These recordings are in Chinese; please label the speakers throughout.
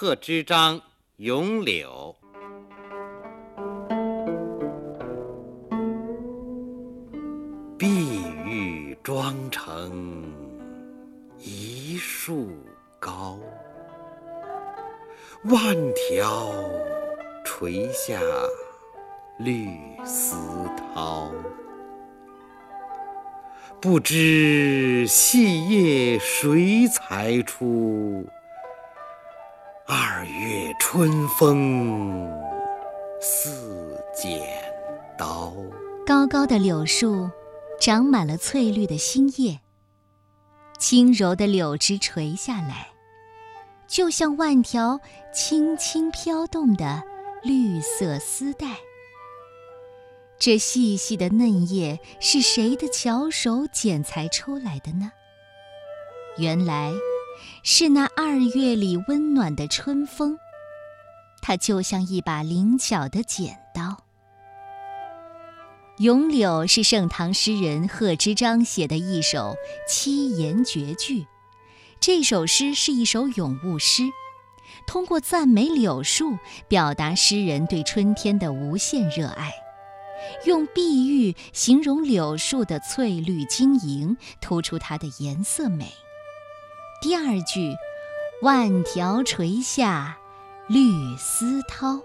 Speaker 1: 贺知章《咏柳》。碧玉妆成一树高，万条垂下绿丝绦。不知细叶谁裁出？二月春风似剪刀。
Speaker 2: 高高的柳树，长满了翠绿的新叶。轻柔的柳枝垂下来，就像万条轻轻飘动的绿色丝带。这细细的嫩叶是谁的巧手剪裁出来的呢？原来，是那二月里温暖的春风。它就像一把灵巧的剪刀。《咏柳》是盛唐诗人贺知章写的一首七言绝句。这首诗是一首咏物诗，通过赞美柳树，表达诗人对春天的无限热爱。用碧玉形容柳树的翠绿晶莹，突出它的颜色美。第二句“万条垂下绿丝绦”，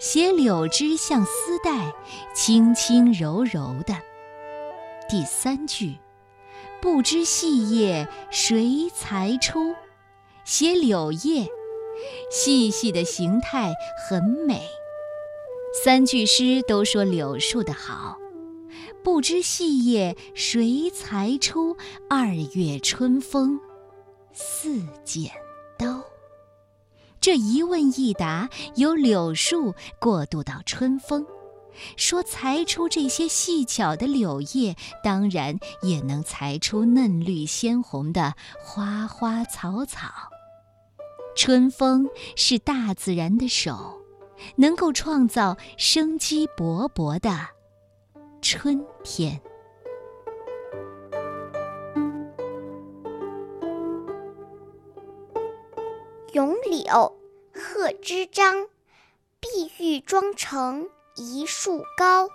Speaker 2: 写柳枝像丝带，轻轻柔柔的。第三句“不知细叶谁裁出”，写柳叶细细的形态很美。三句诗都说柳树的好，不知细叶谁裁出？二月春风似剪刀。这一问一答，由柳树过渡到春风，说裁出这些细巧的柳叶，当然也能裁出嫩绿鲜红的花花草草。春风是大自然的手。能够创造生机勃勃的春天。
Speaker 3: 《咏柳》贺知章，碧玉妆成一树高，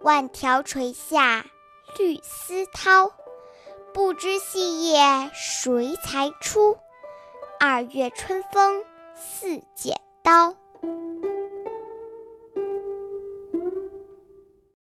Speaker 3: 万条垂下绿丝绦。不知细叶谁裁出？二月春风似剪刀。